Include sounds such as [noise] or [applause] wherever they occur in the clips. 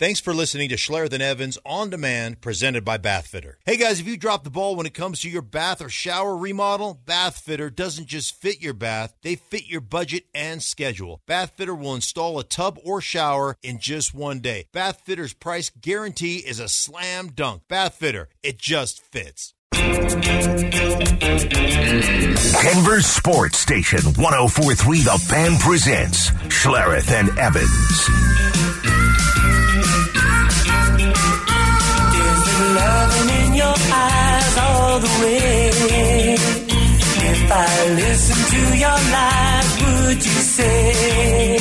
Thanks for listening to Schlereth and Evans On Demand, presented by Bathfitter. Hey guys, if you drop the ball when it comes to your bath or shower remodel, Bathfitter doesn't just fit your bath, they fit your budget and schedule. Bathfitter will install a tub or shower in just one day. Bathfitter's price guarantee is a slam dunk. Bathfitter, it just fits. Denver Sports Station 1043 The Fan presents Schlereth and Evans. The way. If I listen to your lies, would you say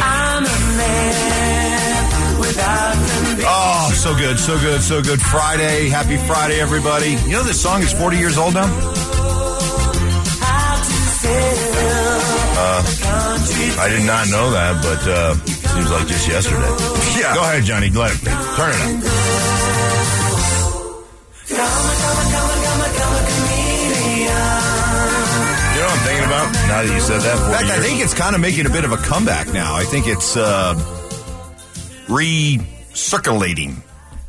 I'm a man without conviction? Oh, so good, so good, so good. Friday. Happy Friday, everybody. You know this song is 40 years old now? How to sell the country I did not know that, but uh, seems like just yesterday. Yeah. Go ahead, Johnny. Let it, turn it up. Now that you said that? In 40 fact, I think it's kind of making a bit of a comeback now. I think it's uh, recirculating.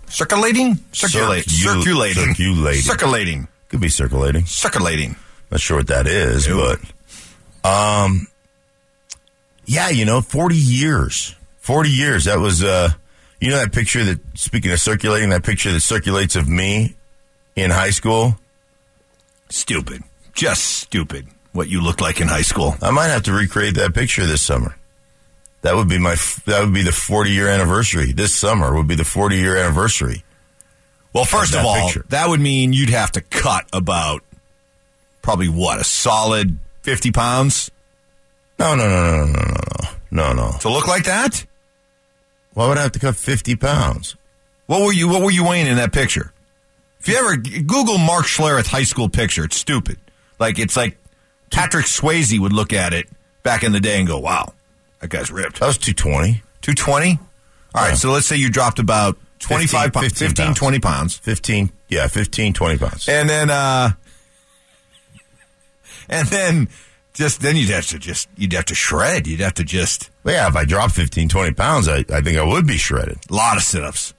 Circulating? Circu- circulating. circulating. Circulating. could be circulating. Circulating. Not sure what that is, Ew. but um, yeah, you know, 40 years. 40 years. That was uh, you know that picture that speaking of circulating, that picture that circulates of me in high school. Stupid. Just stupid. What you looked like in high school. I might have to recreate that picture this summer. That would be my that would be the 40 year anniversary. This summer would be the 40 year anniversary. Well, first that of all, picture. that would mean you'd have to cut about probably what a solid fifty pounds No, no, no, no, no, no, no, no, no. to look like that. Why would I have to cut 50 pounds? What were you? What were you weighing in that picture? If you ever Google Mark Schlereth high school picture, it's stupid. Like it's like Patrick Swayze would look at it back in the day and go, "Wow, that guy's ripped." That was 220. Two twenty. All right, Yeah. so let's say you dropped about 25 pounds, 15 15, pounds. 20 pounds. 15, yeah, 15, 20 pounds. And then uh [laughs] and then just then you'd have to just you'd have to shred. You'd have to just But yeah, if I dropped 15, 20 pounds, I, I think I would be shredded. a lot of sit-ups.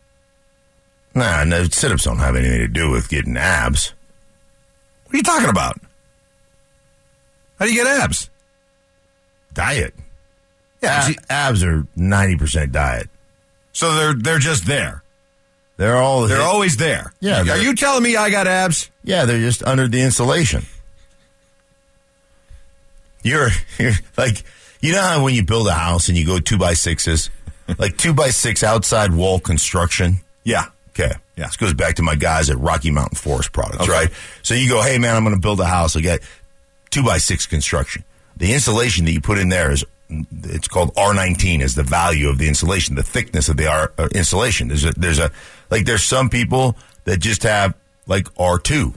Nah, no, sit ups don't have anything to do with getting abs. What are you talking about? How do you get abs? Diet. Yeah, abs are 90% diet. so they're they're just there. They're all, They're always there. Yeah, Are you telling me I got abs? yeah, they're just under the insulation. You're, you're like, you know how when you build a house and you go two by sixes, [laughs] like two by six outside wall construction? Yeah. Okay. Yeah. This goes back to my guys at Rocky Mountain Forest Products, Okay. right? So you go, hey man, I'm going to build a house. I got two by six construction. The insulation that you put in there is, it's called R19 is the value of the insulation, the thickness of the R, uh, insulation. There's a, there's a, like there's some people that just have like R2.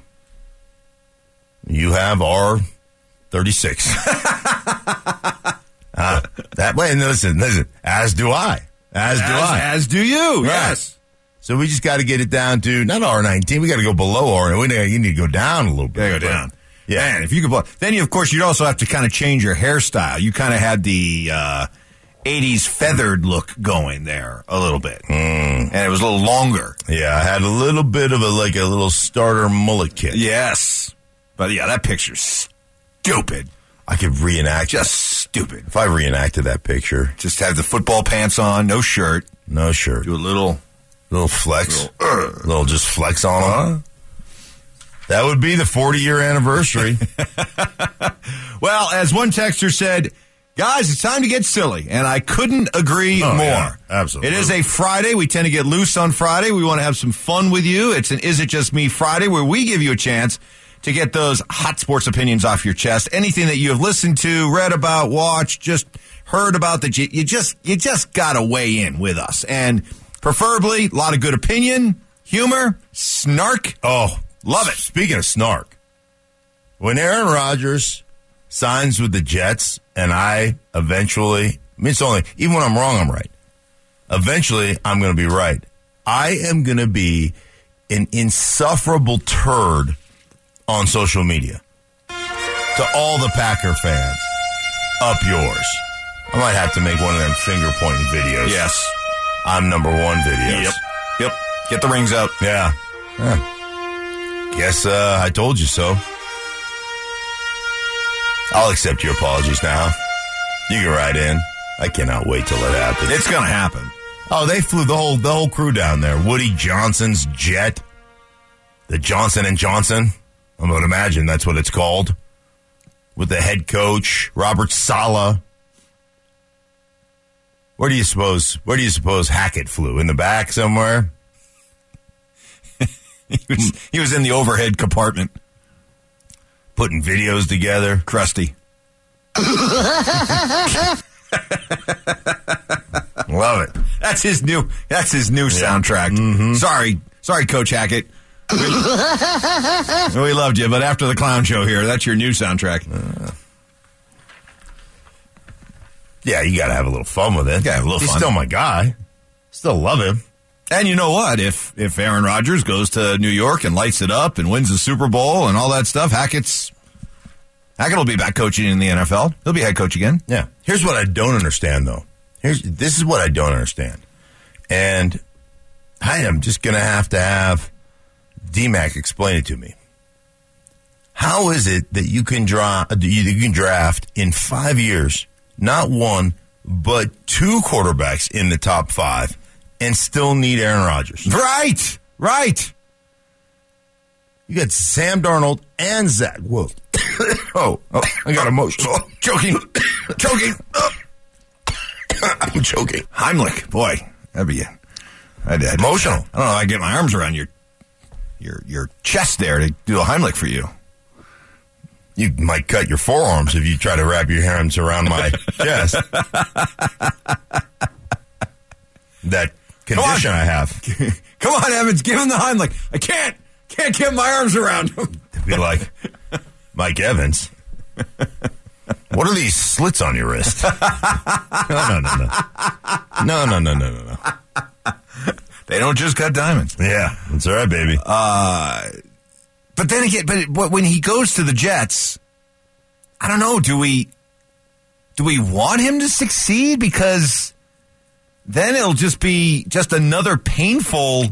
You have R36. [laughs] uh, that way, and listen, listen, as do I. As, do I. As do you. Yes. So we just got to get it down to not R nineteen. We got to go below R. We need, you need to go down a little bit. Go down. Yeah. Man, if you could, blow- then you, of course, you'd also have to kind of change your hairstyle. You kind of had the uh, '80s feathered look going there a little bit, hmm. and it was a little longer. Yeah, I had a little bit of a like a little starter mullet kit. Yes, but yeah, that picture's stupid. I could reenact. Just stupid. if I reenacted that picture, Just have the football pants on, no shirt, no shirt, do a little. little flex, little, uh. just flex on them. Uh-huh. That would be the forty year anniversary. [laughs] Well, as one texter said, guys, it's time to get silly, and I couldn't agree Oh, more. yeah, absolutely. It is a Friday. We tend to get loose on Friday. We want to have some fun with you. It's an Is It Just Me Friday where we give you a chance to get those hot sports opinions off your chest. Anything that you have listened to, read about, watched, just heard about that you, you just you just got to weigh in with us, and preferably a lot of good opinion, humor, snark. oh, Love it. Speaking of snark, when Aaron Rodgers signs with the Jets, and I eventually, I mean, it's only even when I'm wrong, I'm right. Eventually, I'm going to be right. I am going to be an insufferable turd on social media to all the Packer fans. Up yours. I might have to make one of them finger pointing videos. Yes. I'm number one videos. Yep. Yep. Get the rings out. Yeah. Huh. Guess uh, I told you so. I'll accept your apologies now. You can ride in. I cannot wait till it happens. It's going to happen. oh, they flew the whole the whole crew down there. Woody Johnson's jet, the Johnson and Johnson. I would imagine that's what it's called. With the head coach Robert Saleh. Where do you suppose? Where do you suppose Hackett flew? In the back somewhere? [laughs] He was, he was in the overhead compartment. Putting videos together. Crusty. [laughs] Love it. That's his new. That's his new soundtrack. Mm-hmm. Sorry, sorry, Coach Hackett. We, we loved you, but after the clown show here, that's your new soundtrack. Yeah, you got to have a little fun with it. Gotta a little He's fun. still my guy. Still love him. And you know what? If if Aaron Rodgers goes to New York and lights it up and wins the Super Bowl and all that stuff, Hackett's Hackett will be back coaching in the NFL. He'll be head coach again. Yeah. Here's what I don't understand, though. Here's this is what I don't understand, and I am just gonna have to have DMAC explain it to me. How is it that you can draw you can draft in five years not one but two quarterbacks in the top five and still need Aaron Rodgers? Right, right. You got Sam Darnold and Zach. Whoa. [coughs] oh, oh, I got emotional. Oh, choking, [coughs] choking. [coughs] I'm choking. Heimlich, boy, that'd be I'd, I'd, Emotional. I don't know. I get my arms around your your your chest there to do a Heimlich for you. You might cut your forearms if you try to wrap your arms around my [laughs] chest. that condition I have. [laughs] Come on, Evans, give him the Heimlich. I can't, can't get my arms around him. To be like Mike Evans. What are these slits on your wrist? [laughs] No, no, no, no. No, no, no, no, no, no. They don't just cut diamonds. Yeah, that's all right, baby. Uh, but then again, but when he goes to the Jets, I don't know. Do we do we want him to succeed? Because then it'll just be just another painful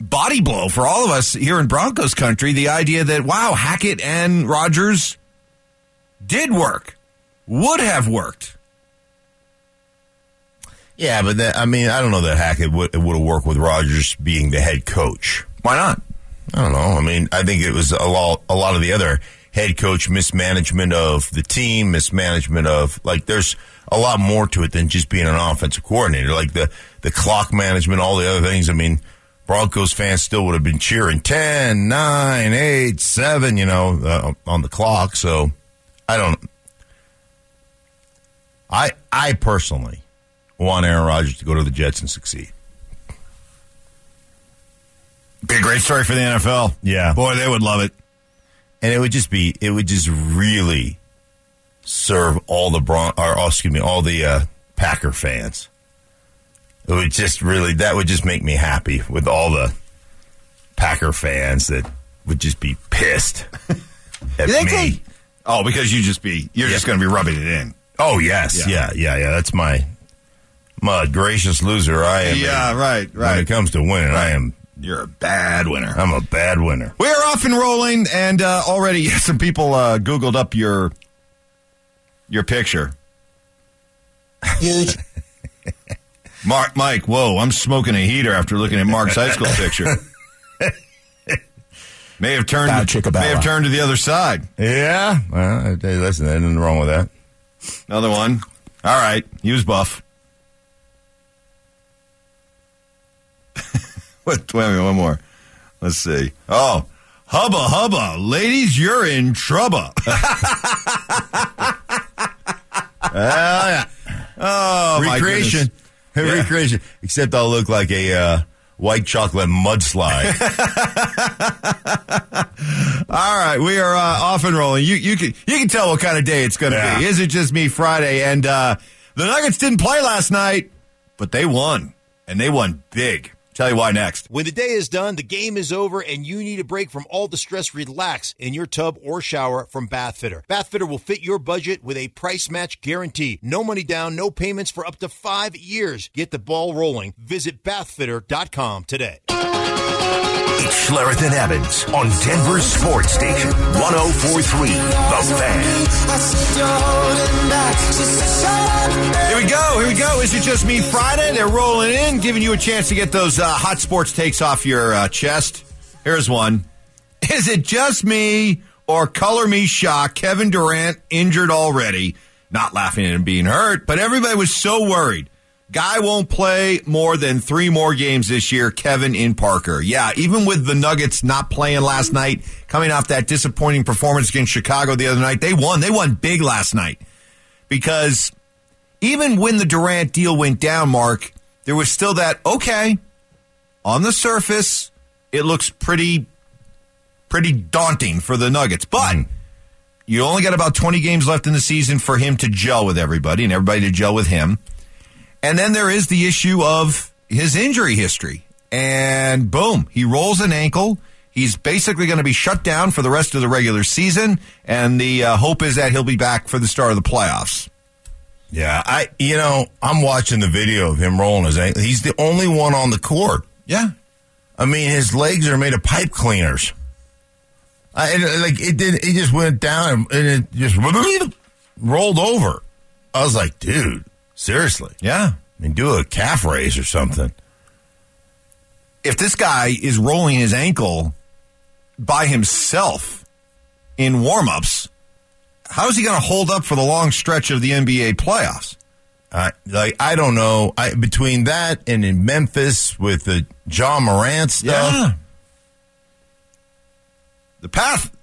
body blow for all of us here in Broncos country. The idea that wow, Hackett and Rodgers did work, would have worked. yeah, but that, I mean, I don't know that Hackett would, would have worked with Rodgers being the head coach. Why not? I don't know. I mean, I think it was a lot, a lot of the other head coach mismanagement of the team, mismanagement of like. There's a lot more to it than just being an offensive coordinator. Like the the clock management, all the other things. I mean, Broncos fans still would have been cheering 10, 9, 8, 7, You know, uh, on the clock. So I don't. I I personally want Aaron Rodgers to go to the Jets and succeed. Be a great story for the NFL. Yeah. boy, they would love it. and it would just be it would just really serve all the Bron or oh, excuse me all the uh, Packer fans. It would just really that would just make me happy with all the Packer fans that would just be pissed [laughs] at me. they- Oh, because you just be you're just going to be rubbing it in. Oh yes, Yeah. yeah. yeah, yeah, That's my my gracious loser. I am. Yeah, right, right. When it comes to winning, I am. You're a bad winner. I'm a bad winner. We are off and rolling, and uh, already [laughs] some people uh, Googled up your your picture. Huge. [laughs] Mark, Mike, whoa! I'm smoking a heater after looking at Mark's high school picture. [laughs] may have turned. Bow may have turned to the other side. Yeah. Well, you, listen, there's nothing wrong with that. Another one. All right, he was buff. [laughs] Wait, wait minute, one more. Let's see. Oh, hubba hubba, ladies, you're in trouble. [laughs] Oh, my recreation. goodness. recreation. Except I'll look like a uh, white chocolate mudslide. [laughs] All right, we are uh, off and rolling. You you can you can tell what kind of day it's going to Yeah. be. Is it just me Friday? And uh, the Nuggets didn't play last night, but they won, and they won big. Tell you why next. When the day is done, the game is over, and you need a break from all the stress, relax in your tub or shower from Bathfitter. Bathfitter will fit your budget with a price match guarantee. No money down, no payments for up to five years. Get the ball rolling. Visit bathfitter.com today. Schlereth and Evans on Denver Sports Station 1043 The Fan. Here we go. Here we go. Is it just me Friday? They're rolling in, giving you a chance to get those uh, hot sports takes off your uh, chest. Here's one. Is it just me or color me shocked? Kevin Durant injured already. Not laughing him being hurt, but everybody was so worried. Guy won't play more than three more games this year. Kevin in Parker. Yeah, even with the Nuggets not playing last night, coming off that disappointing performance against Chicago the other night, they won. They won big last night because even when the Durant deal went down, Mark, there was still that, okay, on the surface, it looks pretty, pretty daunting for the Nuggets. But mm-hmm. you only got about 20 games left in the season for him to gel with everybody and everybody to gel with him. And then there is the issue of his injury history. And boom, he rolls an ankle. He's basically going to be shut down for the rest of the regular season. And the uh, hope is that he'll be back for the start of the playoffs. Yeah, I you know I'm watching the video of him rolling his ankle. He's the only one on the court. Yeah. I mean, his legs are made of pipe cleaners. I, and, like it did, it just went down and it just [laughs] rolled over. I was like, dude, seriously. Yeah. I mean, do a calf raise or something. If this guy is rolling his ankle by himself in warm-ups, how is he going to hold up for the long stretch of the NBA playoffs? I like I don't know. I between that and in Memphis with the Ja Morant stuff, The path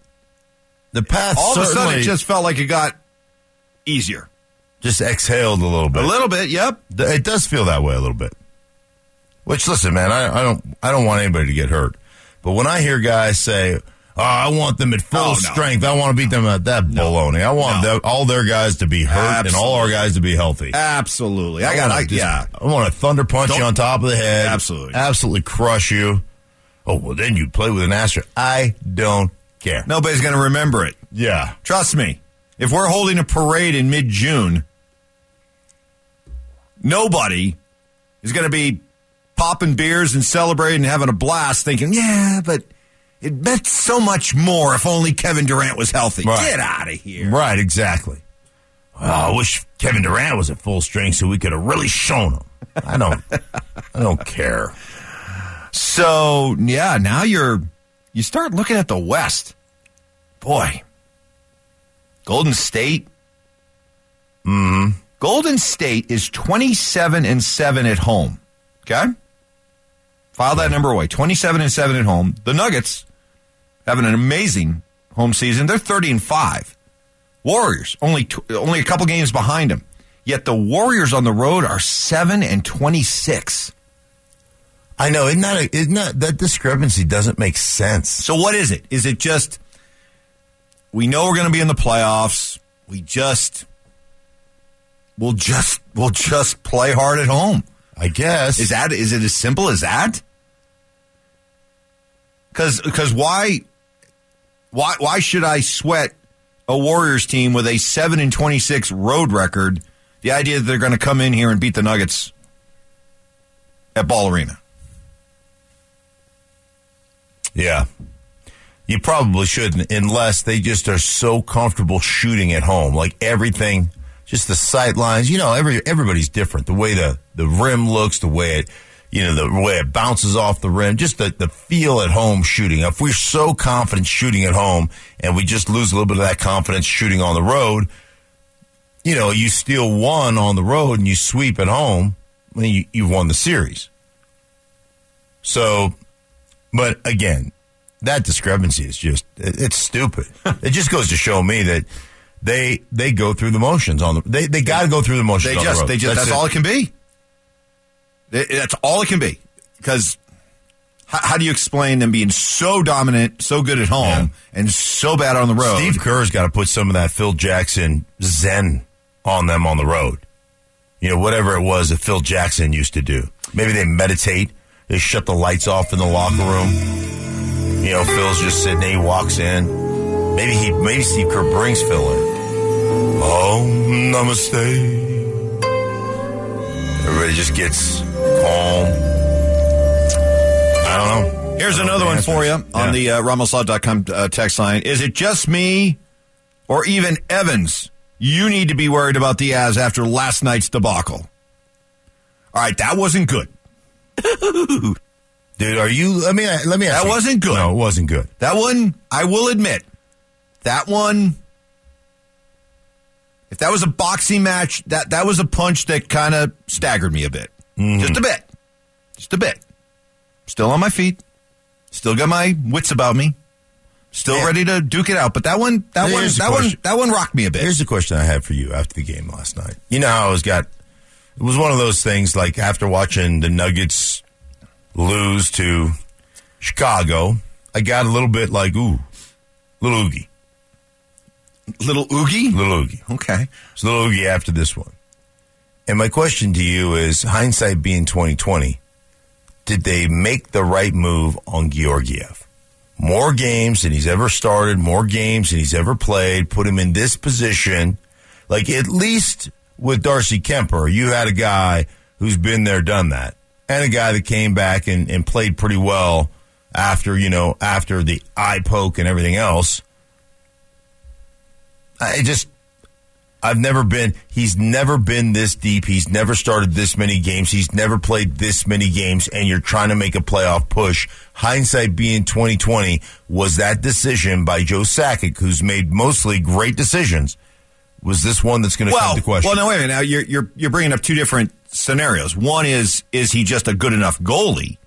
the path all of a sudden it just felt like it got easier. Just exhaled a little bit. A little bit, yep. It does feel that way a little bit. Which, listen, man, I, I don't, I don't want anybody to get hurt. But when I hear guys say, "Oh, I want them at full Oh, no. strength. I want to beat them at that baloney. I want No. them- all their guys to be hurt and all our guys to be healthy." Absolutely. I got I, just- yeah. I want to thunder punch you Don't- on top of the head. Absolutely. absolutely crush you. Oh well, then you play with an asterisk. I don't care. Nobody's going to remember it. Yeah, Trust me. If we're holding a parade in mid-June, nobody is going to be popping beers and celebrating and having a blast thinking, "Yeah, but it meant so much more if only Kevin Durant was healthy." Right. Get out of here. right, exactly. Well, I wish Kevin Durant was at full strength so we could have really shown him. I don't, I don't care. So yeah, now you're you start looking at the West. Boy, Golden State. Mm, Golden State is twenty seven and seven at home. Okay, file that number away. Twenty seven and seven at home. The Nuggets having an amazing home season. They're thirty and five. Warriors only tw- only a couple games behind them. Yet the Warriors on the road are seven and twenty six. I know, isn't that, a, isn't that, that discrepancy doesn't make sense. So what is it? Is it just we know we're going to be in the playoffs? We just we'll just we'll just play hard at home. I guess. Is that is it as simple as that? Cuz cuz why why why should I sweat a Warriors team with a 7 and 26 road record? The idea that they're going to come in here and beat the Nuggets at Ball Arena. Yeah. You probably shouldn't unless they just are so comfortable shooting at home. Like everything, just the sight lines. You know, every everybody's different. The way the, the rim looks, the way it you know, the way it bounces off the rim, just the, the feel at home shooting. If we're so confident shooting at home and we just lose a little bit of that confidence shooting on the road, you know, you steal one on the road and you sweep at home, then you, you've won the series. So, but again, that discrepancy is just, it's stupid. [laughs] it just goes to show me that they they go through the motions on the they they got to go through the motions. They on the just, road. they just, that's, it. all it can be. Th- That's all it can be. Because how, how do you explain them being so dominant, so good at home, Yeah. and so bad on the road? Steve Kerr's got to put some of that Phil Jackson zen on them on the road. You know, whatever it was that Phil Jackson used to do. Maybe they meditate. They shut the lights off in the locker room. You know, Phil's just sitting there. He walks in. Maybe he, maybe Steve Kerr brings Phil in. Oh, namaste. Everybody just gets calm. I don't know. Here's don't another know one for you on Yeah. the uh, RamosLaw.com uh, text line. Is it just me or even Evans? You need to be worried about the Avs after last night's debacle. All right, that wasn't good. [laughs] Dude, are you? Let me let me. Ask That you. wasn't good. No, it wasn't good. That one, I will admit, that one. If that was a boxing match, that that was a punch that kind of staggered me a bit, mm-hmm. just a bit, just a bit. Still on my feet, still got my wits about me, still Yeah. ready to duke it out. But that one, that one, Here's that one, that one rocked me a bit. Here's the question I had for you after the game last night. You know how I was got. It was one of those things like after watching the Nuggets lose to Chicago, I got a little bit like ooh, little oogie, Little oogie. little oogie. Okay. It's little oogie after this one. And my question to you is, hindsight being twenty twenty, did they make the right move on Georgiev? More games than he's ever started, more games than he's ever played, put him in this position. Like at least with Darcy Kuemper, you had a guy who's been there, done that. And a guy that came back and, and played pretty well after, you know, after the eye poke and everything else. I just I've never been. He's never been this deep. He's never started this many games. He's never played this many games. And you're trying to make a playoff push. Hindsight being 2020 was that decision by Joe Sakic, who's made mostly great decisions. Was this one that's going to Well, come to question? well, no, wait a minute. Now you're you're you're bringing up two different scenarios. One is is he just a good enough goalie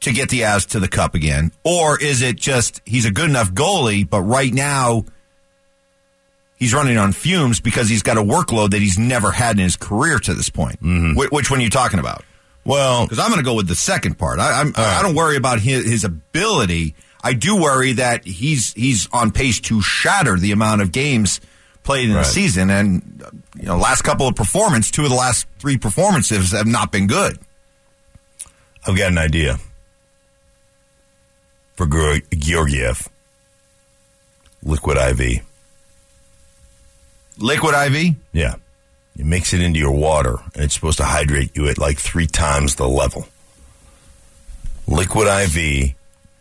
to get the Avs to the cup again, or is it just he's a good enough goalie, but right now he's running on fumes because he's got a workload that he's never had in his career to this point. Mm-hmm. Wh- which one are you talking about? well, Because I'm going to go with the second part. I, I'm, I don't worry about his, his ability. I do worry that he's he's on pace to shatter the amount of games played in Right. the season. And you know, last couple of performances, two of the last three performances have not been good. I've got an idea for Georgiev. Liquid IV. Liquid IV. Yeah. You mix it into your water, and it's supposed to hydrate you at like three times the level. Liquid IV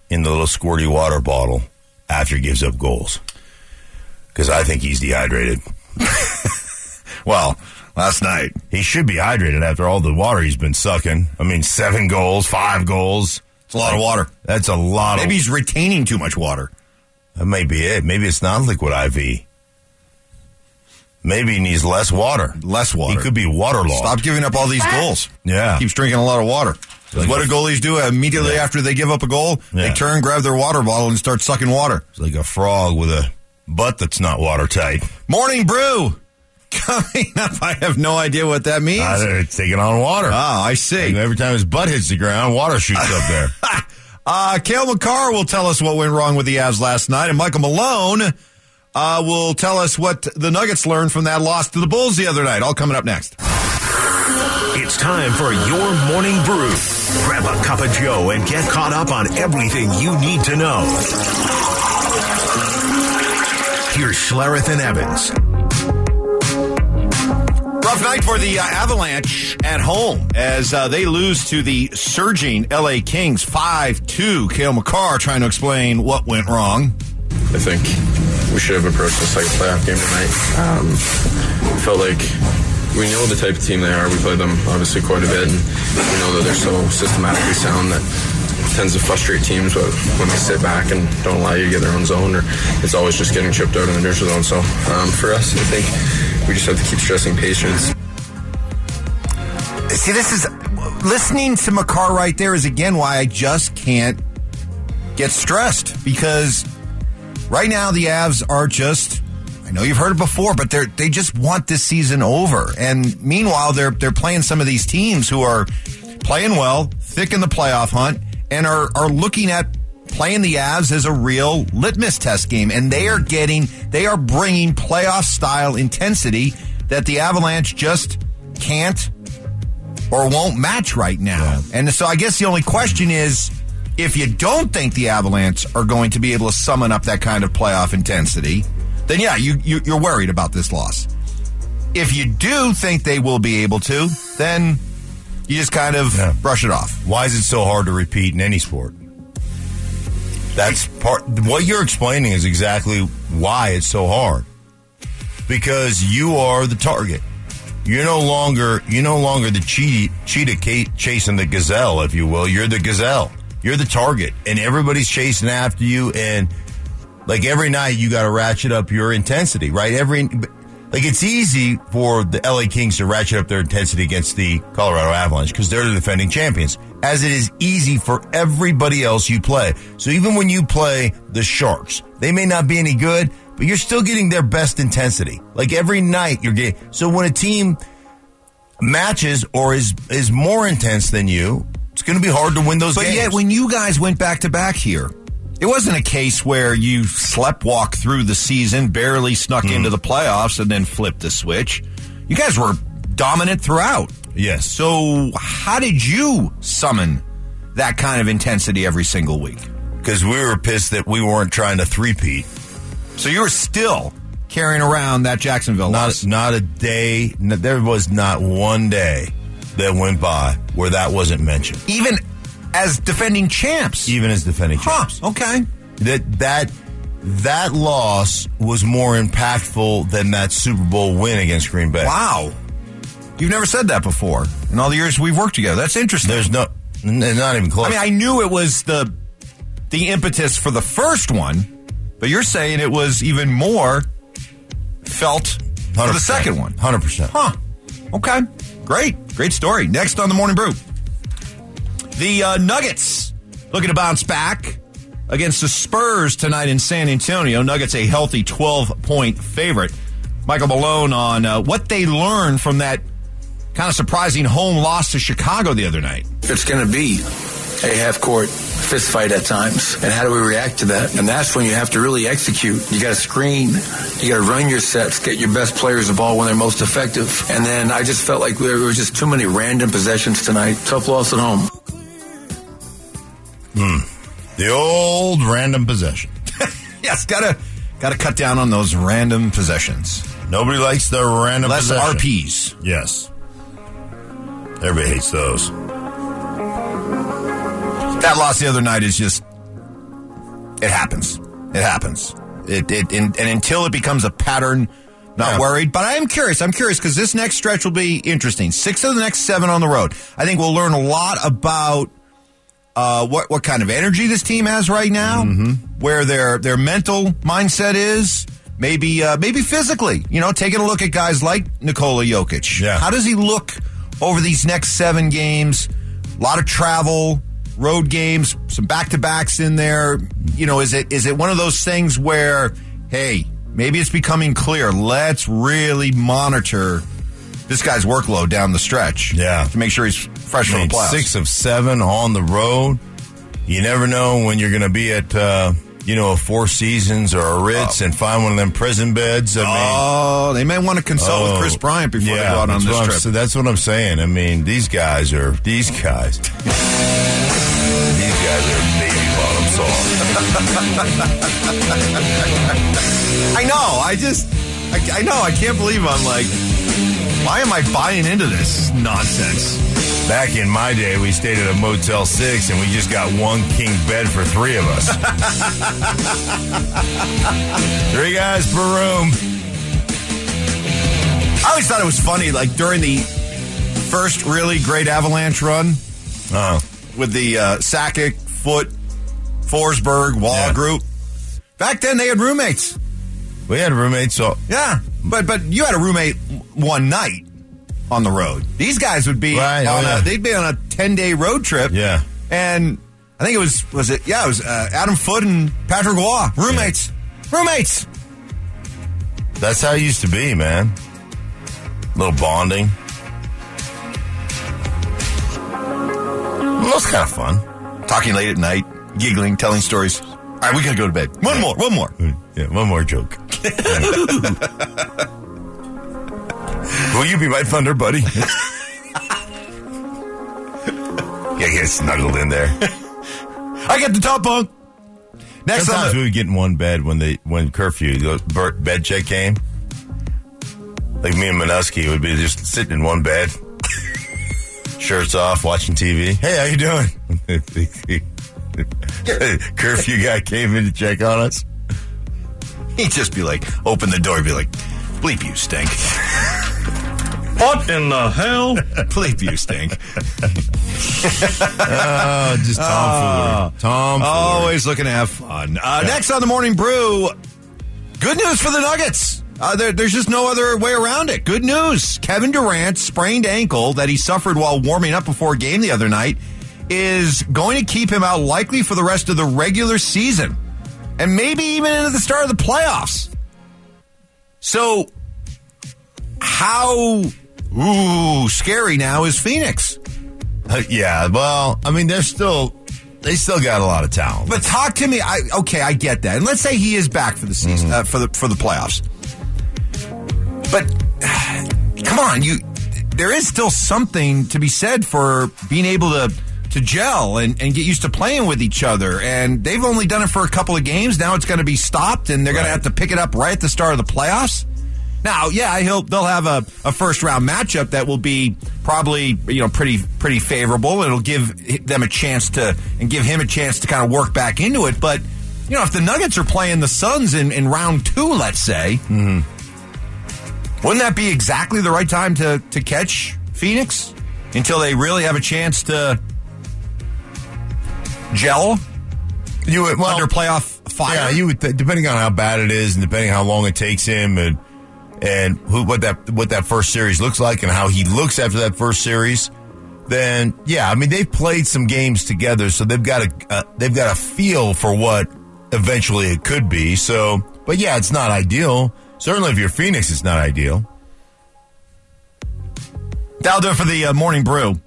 in the little squirty water bottle after he gives up goals. Because I think he's dehydrated. [laughs] Well, last night. He should be hydrated after all the water he's been sucking. I mean, seven goals, five goals. It's a lot of water. That's a lot Maybe of. he's retaining too much water. That may be it. Maybe it's not liquid IV. Maybe he needs less water. Less water. He could be waterlogged. Stop giving up all these goals. Yeah. Keeps drinking a lot of water. 'Cause what do goalies do immediately Yeah. after they give up a goal? They turn, grab their water bottle, and start sucking water. It's like a frog with a butt that's not watertight. Morning brew [laughs] coming up. I have no idea what that means. Uh, it's taking on water. Ah, I Like see. every time his butt hits the ground, water shoots up there. [laughs] Uh, Cale Makar will tell us what went wrong with the Avs last night, and Michael Malone uh, will tell us what the Nuggets learned from that loss to the Bulls the other night. All coming up next. It's time for your morning brew. Grab a cup of Joe and get caught up on everything you need to know. Here's Schlereth and Evans. Rough night for the uh, Avalanche at home as uh, they lose to the surging LA Kings 5 2. Cale Makar trying to explain what went wrong. I think we should have approached like a playoff game tonight. Um, felt like we know the type of team they are. We play them obviously quite a bit, and we know that they're so systematically sound that tends to frustrate teams. But when they sit back and don't allow you to get their own zone, or it's always just getting chipped out in the neutral zone. So um, for us, I think we just have to keep stressing patience. See, this is listening to Makar right there is again why I just can't get stressed because right now the Avs are just. I know you've heard it before, but they they just want this season over. And meanwhile, they're they're playing some of these teams who are playing well, thick in the playoff hunt, and are are looking at playing the Avs as a real litmus test game. And they are getting they are bringing playoff style intensity that the Avalanche just can't or won't match right now. And so I guess the only question is if you don't think the Avalanche are going to be able to summon up that kind of playoff intensity, then yeah, you, you you're worried about this loss. If you do think they will be able to, then you just kind of Yeah. brush it off. Why is it so hard to repeat in any sport? That's part. What you're explaining is exactly why it's so hard. Because you are the target. You're no longer you're no longer the cheetah, cheetah chasing the gazelle, if you will. You're the gazelle. You're the target, and everybody's chasing after you. And like every night, you got to ratchet up your intensity, right? Every like it's easy for the LA Kings to ratchet up their intensity against the Colorado Avalanche because they're the defending champions. As it is easy for everybody else you play. So even when you play the Sharks, they may not be any good, but you're still getting their best intensity. Like every night you're getting. So when a team matches or is is more intense than you, it's going to be hard to win those But games. yet, when you guys went back to back here, it wasn't a case where you sleptwalk through the season, barely snuck Hmm. into the playoffs, and then flipped the switch. You guys were dominant throughout. yes. So, how did you summon that kind of intensity every single week? because we were pissed that we weren't trying to three-peat. So, you were still carrying around that Jacksonville loss. Not not a day. No, there was not one day that went by where that wasn't mentioned. Even as defending champs. Even as defending Huh, champs, okay. that that that loss was more impactful than that Super Bowl win against Green Bay. Wow. You've never said that before in all the years we've worked together. That's interesting. There's no, not even close. I mean, I knew it was the the impetus for the first one, but you're saying it was even more felt for the second one. hundred percent. Huh. Okay. Great. Great story. Next on the Morning Brew. The uh, Nuggets looking to bounce back against the Spurs tonight in San Antonio. Nuggets a healthy 12 point favorite. Michael Malone on uh, what they learned from that kind of surprising home loss to Chicago the other night. It's going to be a half court fist fight at times. And how do we react to that? And that's when you have to really execute. You got to screen. You got to run your sets, get your best players the ball when they're most effective. And then I just felt like there was just too many random possessions tonight. Tough loss at home. Hmm. The old random possession. [laughs] Yes, gotta gotta cut down on those random possessions. Nobody likes the random Less possession. RPs. Yes. Everybody hates those. That loss the other night is just it happens. It happens. It, it and, and until it becomes a pattern, not Yeah. worried. But I am curious. I'm curious because this next stretch will be interesting. Six of the next seven on the road. I think we'll learn a lot about uh, what what kind of energy this team has right now, where their their mental mindset is. Maybe uh, maybe physically, you know, taking a look at guys like Nikola Jokic. Yeah. How does he look over these next seven games? A lot of travel, road games, some back to backs in there. You know, is it is it one of those things where, hey, maybe it's becoming clear. Let's really monitor this guy's workload down the stretch. Yeah. to make sure he's fresh I for mean, the playoffs. six of seven on the road. You never know when you're going to be at, uh, you know, a Four Seasons or a Ritz and find one of them prison beds. I mean, Oh, they may want to consult with oh, Kris Bryant before they go out on this trip. sa- that's what I'm saying. I mean, these guys are these guys. [laughs] these guys are baby bottom soft. I know. I just, I, I know. I can't believe I'm like, why am I buying into this nonsense? Back in my day, we stayed at a Motel Six, and we just got one king bed for three of us. [laughs] three guys per room. I always thought it was funny, like during the first really great Avalanche run Oh, with the uh, Sakic, Foote, Forsberg, Roy Yeah. group. Back then, they had roommates. we had roommates. So Yeah, but but you had a roommate one night on the road. These guys would be Right, oh, on yeah. a, they'd be on a ten day road trip. Yeah. and I think it was was it yeah it was uh, Adam Foote and Patrick Roy roommates roommates. that's how it used to be, man. little bonding. Well, that's kind of fun. Talking late at night, giggling, telling stories. All right, we gotta go to bed. One more, one more. Mm, yeah, one more joke. [laughs] Will you be my thunder buddy? [laughs] Yeah, get snuggled in there. I get the top bunk. Next Sometimes we would get in one bed when the when curfew the bed check came. Like me and Minuski would be just sitting in one bed, shirts off, watching TV. Hey, how you doing? [laughs] curfew guy came in to check on us. he'd just be like, open the door, be like, bleep you stink. What in the hell? [laughs] bleep you stink. Oh, just tomfoolery. Tomfoolery. Always looking to have fun. Uh, Next on the morning brew, good news for the Nuggets. Uh, there, there's just no other way around it. Good news. Kevin Durant's sprained ankle that he suffered while warming up before a game the other night is going to keep him out likely for the rest of the regular season and maybe even into the start of the playoffs. So, how ooh scary now is Phoenix? Uh, yeah, well, I mean, they're still they still got a lot of talent. But talk to me. I okay, I get that. And let's say he is back for the season uh, for the for the playoffs. But come on, you. There is still something to be said for being able to to gel and, and get used to playing with each other. And they've only done it for a couple of games. Now it's going to be stopped, and they're going to have to pick it up right at the start of the playoffs. Now, yeah, he'll they'll have a, a first round matchup that will be probably you know pretty pretty favorable. It'll give them a chance to and give him a chance to kind of work back into it. But you know, if the Nuggets are playing the Suns in, in round two, let's say, mm-hmm. Wouldn't that be exactly the right time to to catch Phoenix until they really have a chance to gel You would, well, under playoff fire? Yeah, you would th- depending on how bad it is and depending how long it takes him and and who what that what that first series looks like and how he looks after that first series. Then yeah, I mean they've played some games together, so they've got a uh, they've got a feel for what eventually it could be. So, but yeah, it's not ideal. Certainly, if you're Phoenix, it's not ideal. That'll do it for the uh, morning brew.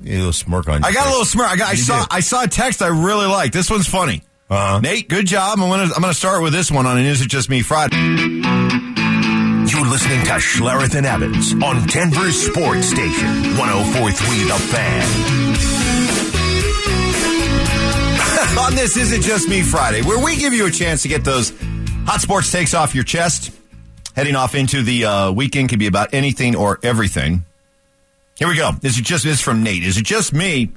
You a little smirk on. Your I got a little smirk. I, got, I saw did. I saw a text I really like. This one's funny. Uh-huh. Nate, good job. I'm gonna I'm gonna start with this one on an Is It Just Me Friday. You're listening to Schlereth and Evans on Denver's Sports Station, 1043 The Fan. [laughs] on this Is It Just Me Friday, where we give you a chance to get those hot sports takes off your chest. Heading off into the uh, weekend can be about anything or everything. Here we go. Is it just this from Nate? Is it just me?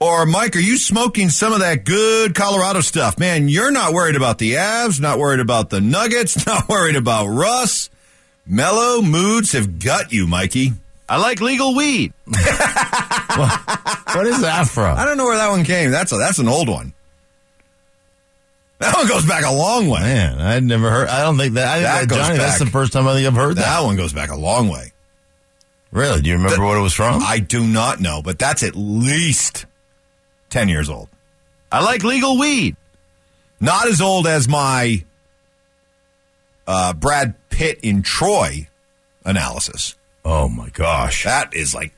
Or Mike, are you smoking some of that good Colorado stuff? Man, you're not worried about the Avs, not worried about the Nuggets, [laughs] not worried about Russ. Mellow moods have got you, Mikey. I like legal weed. [laughs] What is that from? I don't know where that one came. That's a, that's an old one. That one goes back a long way. Man, I'd never heard. I don't think that. I, That Johnny, that's the first time I think I've heard that. That one goes back a long way. Really? Do you remember That- what it was from? I do not know, but that's at least 10 years old. I like legal weed. Not as old as my uh, Brad Pitt in Troy analysis. oh my gosh! That is like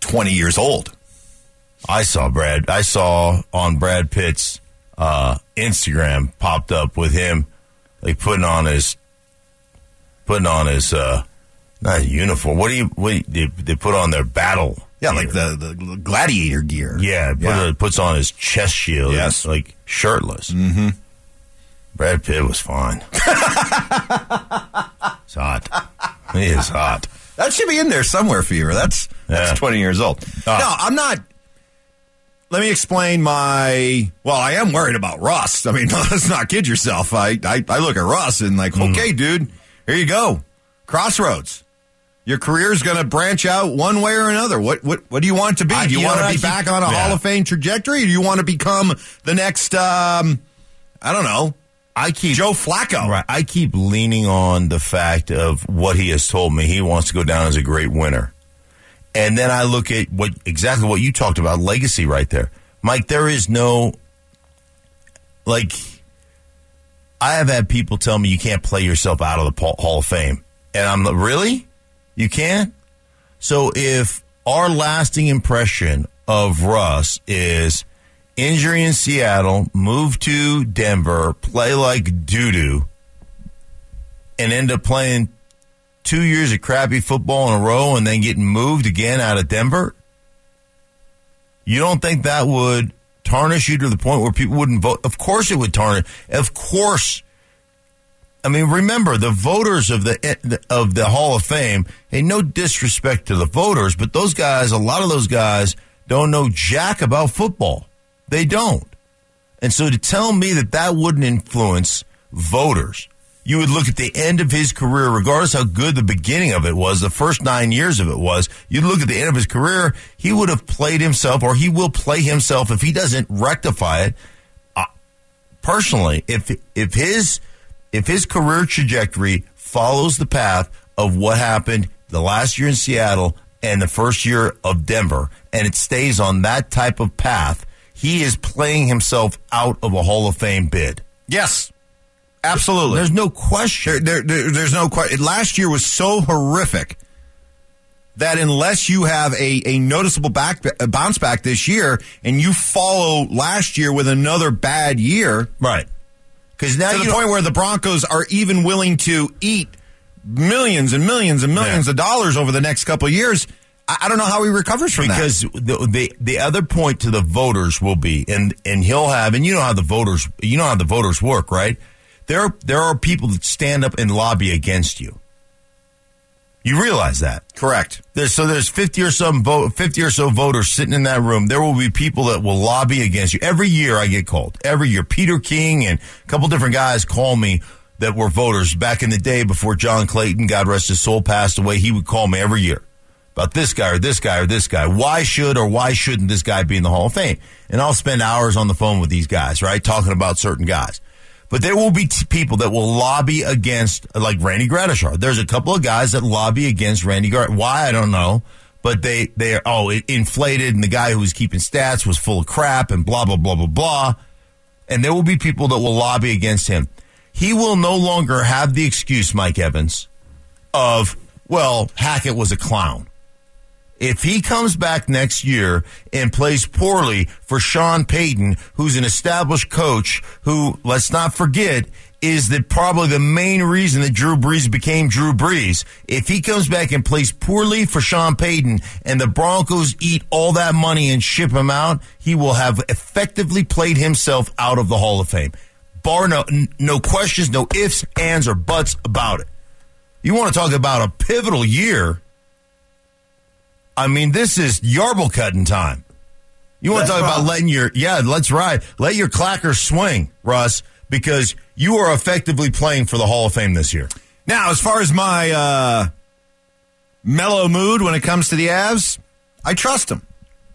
20 years old. I saw Brad. I saw on Brad Pitt's uh, Instagram popped up with him like putting on his putting on his uh, not uniform. What do you? What they, they put on their battle? Yeah, like the, the gladiator gear. yeah, put Yeah. It, puts on his chest shield. Yes. like shirtless. Mm-hmm. Brad Pitt was fine. [laughs] It's hot. He is hot. That should be in there somewhere, Fever. That's that's Yeah. 20 years old. Ah. No, I'm not. Let me explain my. Well, I am worried about Russ. I mean, [laughs] let's not kid yourself. I, I, I look at Russ and like, Mm. okay, dude, here you go. Crossroads. Your career's going to branch out one way or another. What what what do you want to be? I- do you, you want to be back on a yeah. Hall of Fame trajectory, or do you want to become the next? Um, I don't know, I keep Joe Flacco. Right. I keep leaning on the fact of what he has told me. He wants to go down as a great winner. And then I look at what exactly what you talked about, legacy right there. Mike, there is no like I have had people tell me you can't play yourself out of the Hall of Fame. And I'm like, really? You can't? So if our lasting impression of Russ is injury in Seattle, move to Denver, play like doo doo, and end up playing two years of crappy football in a row and then getting moved again out of Denver, You don't think that would tarnish you to the point where people wouldn't vote? Of course it would tarnish. Of course. I mean, remember the voters of the of the Hall of Fame. Hey, no disrespect to the voters, but those guys, a lot of those guys, don't know jack about football. They don't. And so to tell me that that wouldn't influence voters, you would look at the end of his career, regardless how good the beginning of it was, the first nine years of it was, you'd look at the end of his career, he would have played himself, or he will play himself if he doesn't rectify it. Uh, personally, if if his if his career trajectory follows the path of what happened the last year in Seattle and the first year of Denver, and it stays on that type of path, he is playing himself out of a Hall of Fame bid. Yes. Absolutely. There's no question. There, there, there, there's no question. Last year was so horrific that unless you have a, a noticeable back a bounce back this year and you follow last year with another bad year, right? Because now to the point where the Broncos are even willing to eat millions and millions and millions Yeah. of dollars over the next couple of years. I, I don't know how he recovers from it. because the, the the other point to the voters will be, and and he'll have, and you know how the voters, you know how the voters work, right? There there are people that stand up and lobby against you. You realize that. Correct. There's, so there's 50 or some vote, 50 or so voters sitting in that room. There will be people that will lobby against you. Every year I get called. Every year. Peter King and a couple different guys call me that were voters back in the day before John Clayton, God rest his soul, passed away. He would call me every year about this guy or this guy or this guy. Why should or why shouldn't this guy be in the Hall of Fame? And I'll spend hours on the phone with these guys, right? Talking about certain guys. But there will be t- people that will lobby against, like Randy Gradishar. There's a couple of guys that lobby against Randy Grad. Why I don't know, but they they are oh it inflated, and the guy who was keeping stats was full of crap, and blah blah blah blah blah. And there will be people that will lobby against him. He will no longer have the excuse, Mike Evans, of well Hackett was a clown. If he comes back next year and plays poorly for Sean Payton, who's an established coach, who, let's not forget, is the probably the main reason that Drew Brees became Drew Brees. If he comes back and plays poorly for Sean Payton and the Broncos eat all that money and ship him out, he will have effectively played himself out of the Hall of Fame. Bar no, no questions, no ifs, ands, or buts about it. You want to talk about a pivotal year? I mean, this is yarble cutting time. You want to talk about letting your yeah, let's ride. Let your clackers swing, Russ, because you are effectively playing for the Hall of Fame this year. Now, as far as my uh, mellow mood when it comes to the Avs, I trust them.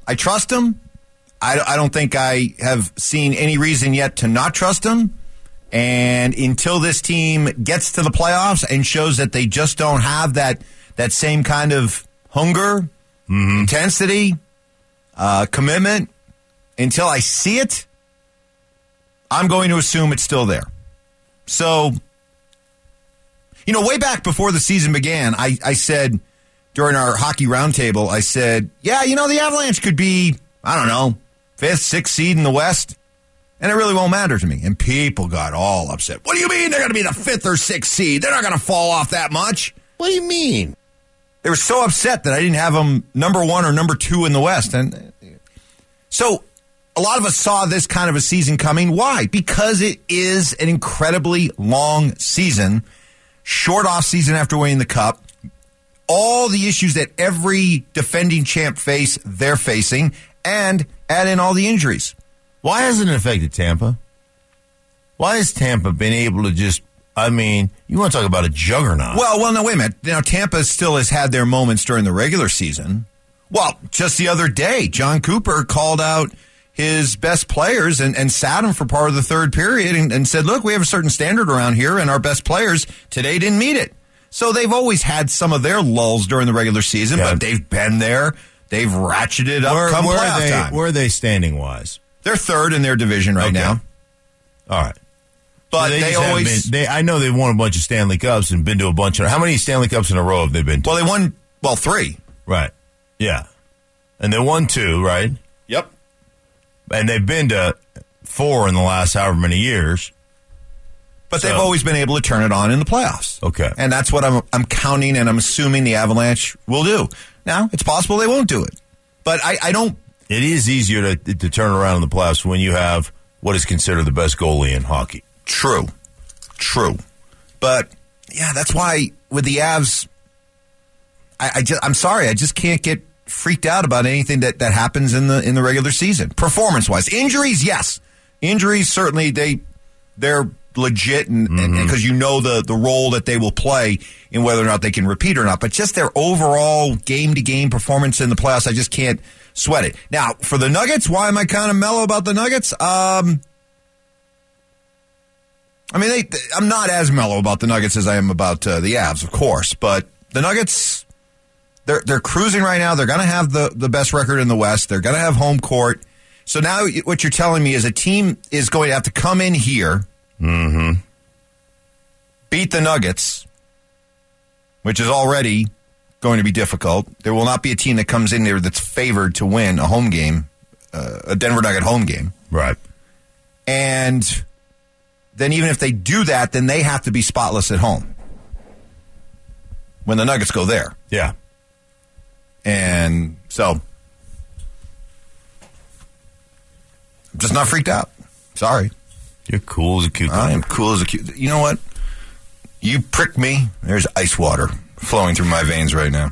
I trust them. I, I don't think I have seen any reason yet to not trust them. And until this team gets to the playoffs and shows that they just don't have that that same kind of hunger, intensity, uh, commitment, until I see it, I'm going to assume it's still there. So you know, way back before the season began, I, I said during our hockey roundtable, I said, yeah, you know, the Avalanche could be, I don't know, fifth, sixth seed in the West. And it really won't matter to me. And people got all upset. What do you mean they're going to be the fifth or sixth seed? They're not going to fall off that much. What do you mean? They were so upset that I didn't have them number one or number two in the West. And so a lot of us saw this kind of a season coming. Why? Because it is an incredibly long season, short off season after winning the cup. All the issues that every defending champ face, they're facing, and add in all the injuries. Why hasn't it affected Tampa? Why has Tampa been able to just? I mean, you want to talk about a juggernaut? Well, well, no, wait a minute. Now, Tampa still has had their moments during the regular season. Well, just the other day, Jon Cooper called out his best players and, and sat them for part of the third period and, and said, look, we have a certain standard around here, and our best players today didn't meet it. So they've always had some of their lulls during the regular season, Yeah. but they've been there. They've ratcheted up where, come where playoff they? time. Where are they standing wise? They're third in their division right Okay. now. All right. But So they, always Been, they, I know they've won a bunch of Stanley Cups and been to a bunch of. How many Stanley Cups in a row have they been to? well, they won well three. right. Yeah. And they won two, right? Yep. And they've been to four in the last however many years. But So- they've always been able to turn it on in the playoffs. Okay. And that's what I'm I'm counting and I'm assuming the Avalanche will do. Now, it's possible they won't do it. But I, I don't It is easier to, to turn around in the playoffs when you have what is considered the best goalie in hockey. True. True. But yeah, that's why with the Avs, I, I just I'm sorry, I just can't get freaked out about anything that, that happens in the in the regular season. Performance wise. Injuries, yes. Injuries certainly they they're legit and because you know the the role that they will play in whether or not they can repeat or not. But just their overall game to game performance in the playoffs, I just can't sweat it. Now, for the Nuggets, why am I kind of mellow about the Nuggets? Um I mean, they, I'm not as mellow about the Nuggets as I am about uh, the Avs, of course. But the Nuggets, they're they're cruising right now. They're going to have the the best record in the West. They're going to have home court. So now, what you're telling me is a team is going to have to come in here, beat the Nuggets, which is already going to be difficult. There will not be a team that comes in there that's favored to win a home game, uh, a Denver Nugget home game. Right. And then even if they do that, then they have to be spotless at home when the Nuggets go there. Yeah. And so I'm just not freaked out. Sorry. You're cool as a cucumber. I am cool as a cucumber. You know what? You prick me, there's ice water flowing through my veins right now.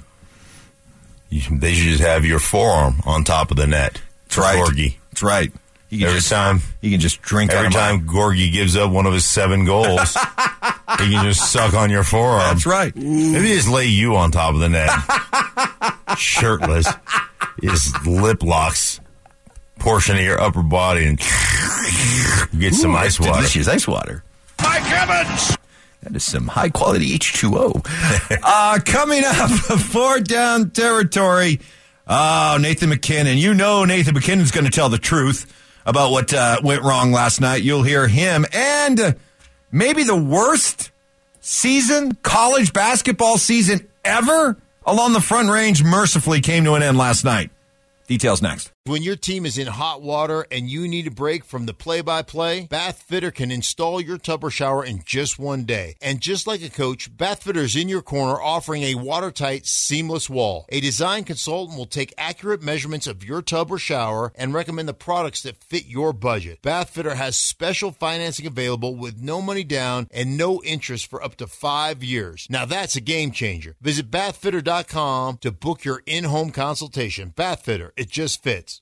You they should just have your forearm on top of the net. That's right. Georgie. That's right. You can Every just, time, you can just drink every out of my- time Georgie gives up one of his seven goals, [laughs] he can just suck on your forearm. That's right. Maybe just lay you on top of the net, shirtless. His lip locks portion of your upper body and get some ice that's water. Delicious ice water. Mike Evans! That is some high quality H2O. [laughs] uh, coming up, [laughs] four down territory. Oh, Nathan MacKinnon. You know Nathan MacKinnon's going to tell the truth about what uh, went wrong last night. You'll hear him and maybe the worst season, college basketball season ever along the front range mercifully came to an end last night. Details next. When your team is in hot water and you need a break from the play by play, Bath Fitter can install your tub or shower in just one day. And just like a coach, Bath Fitter is in your corner offering a watertight, seamless wall. A design consultant will take accurate measurements of your tub or shower and recommend the products that fit your budget. Bath Fitter has special financing available with no money down and no interest for up to five years. Now that's a game changer. Visit bathfitter.com to book your in home consultation. Bath Fitter, it just fits.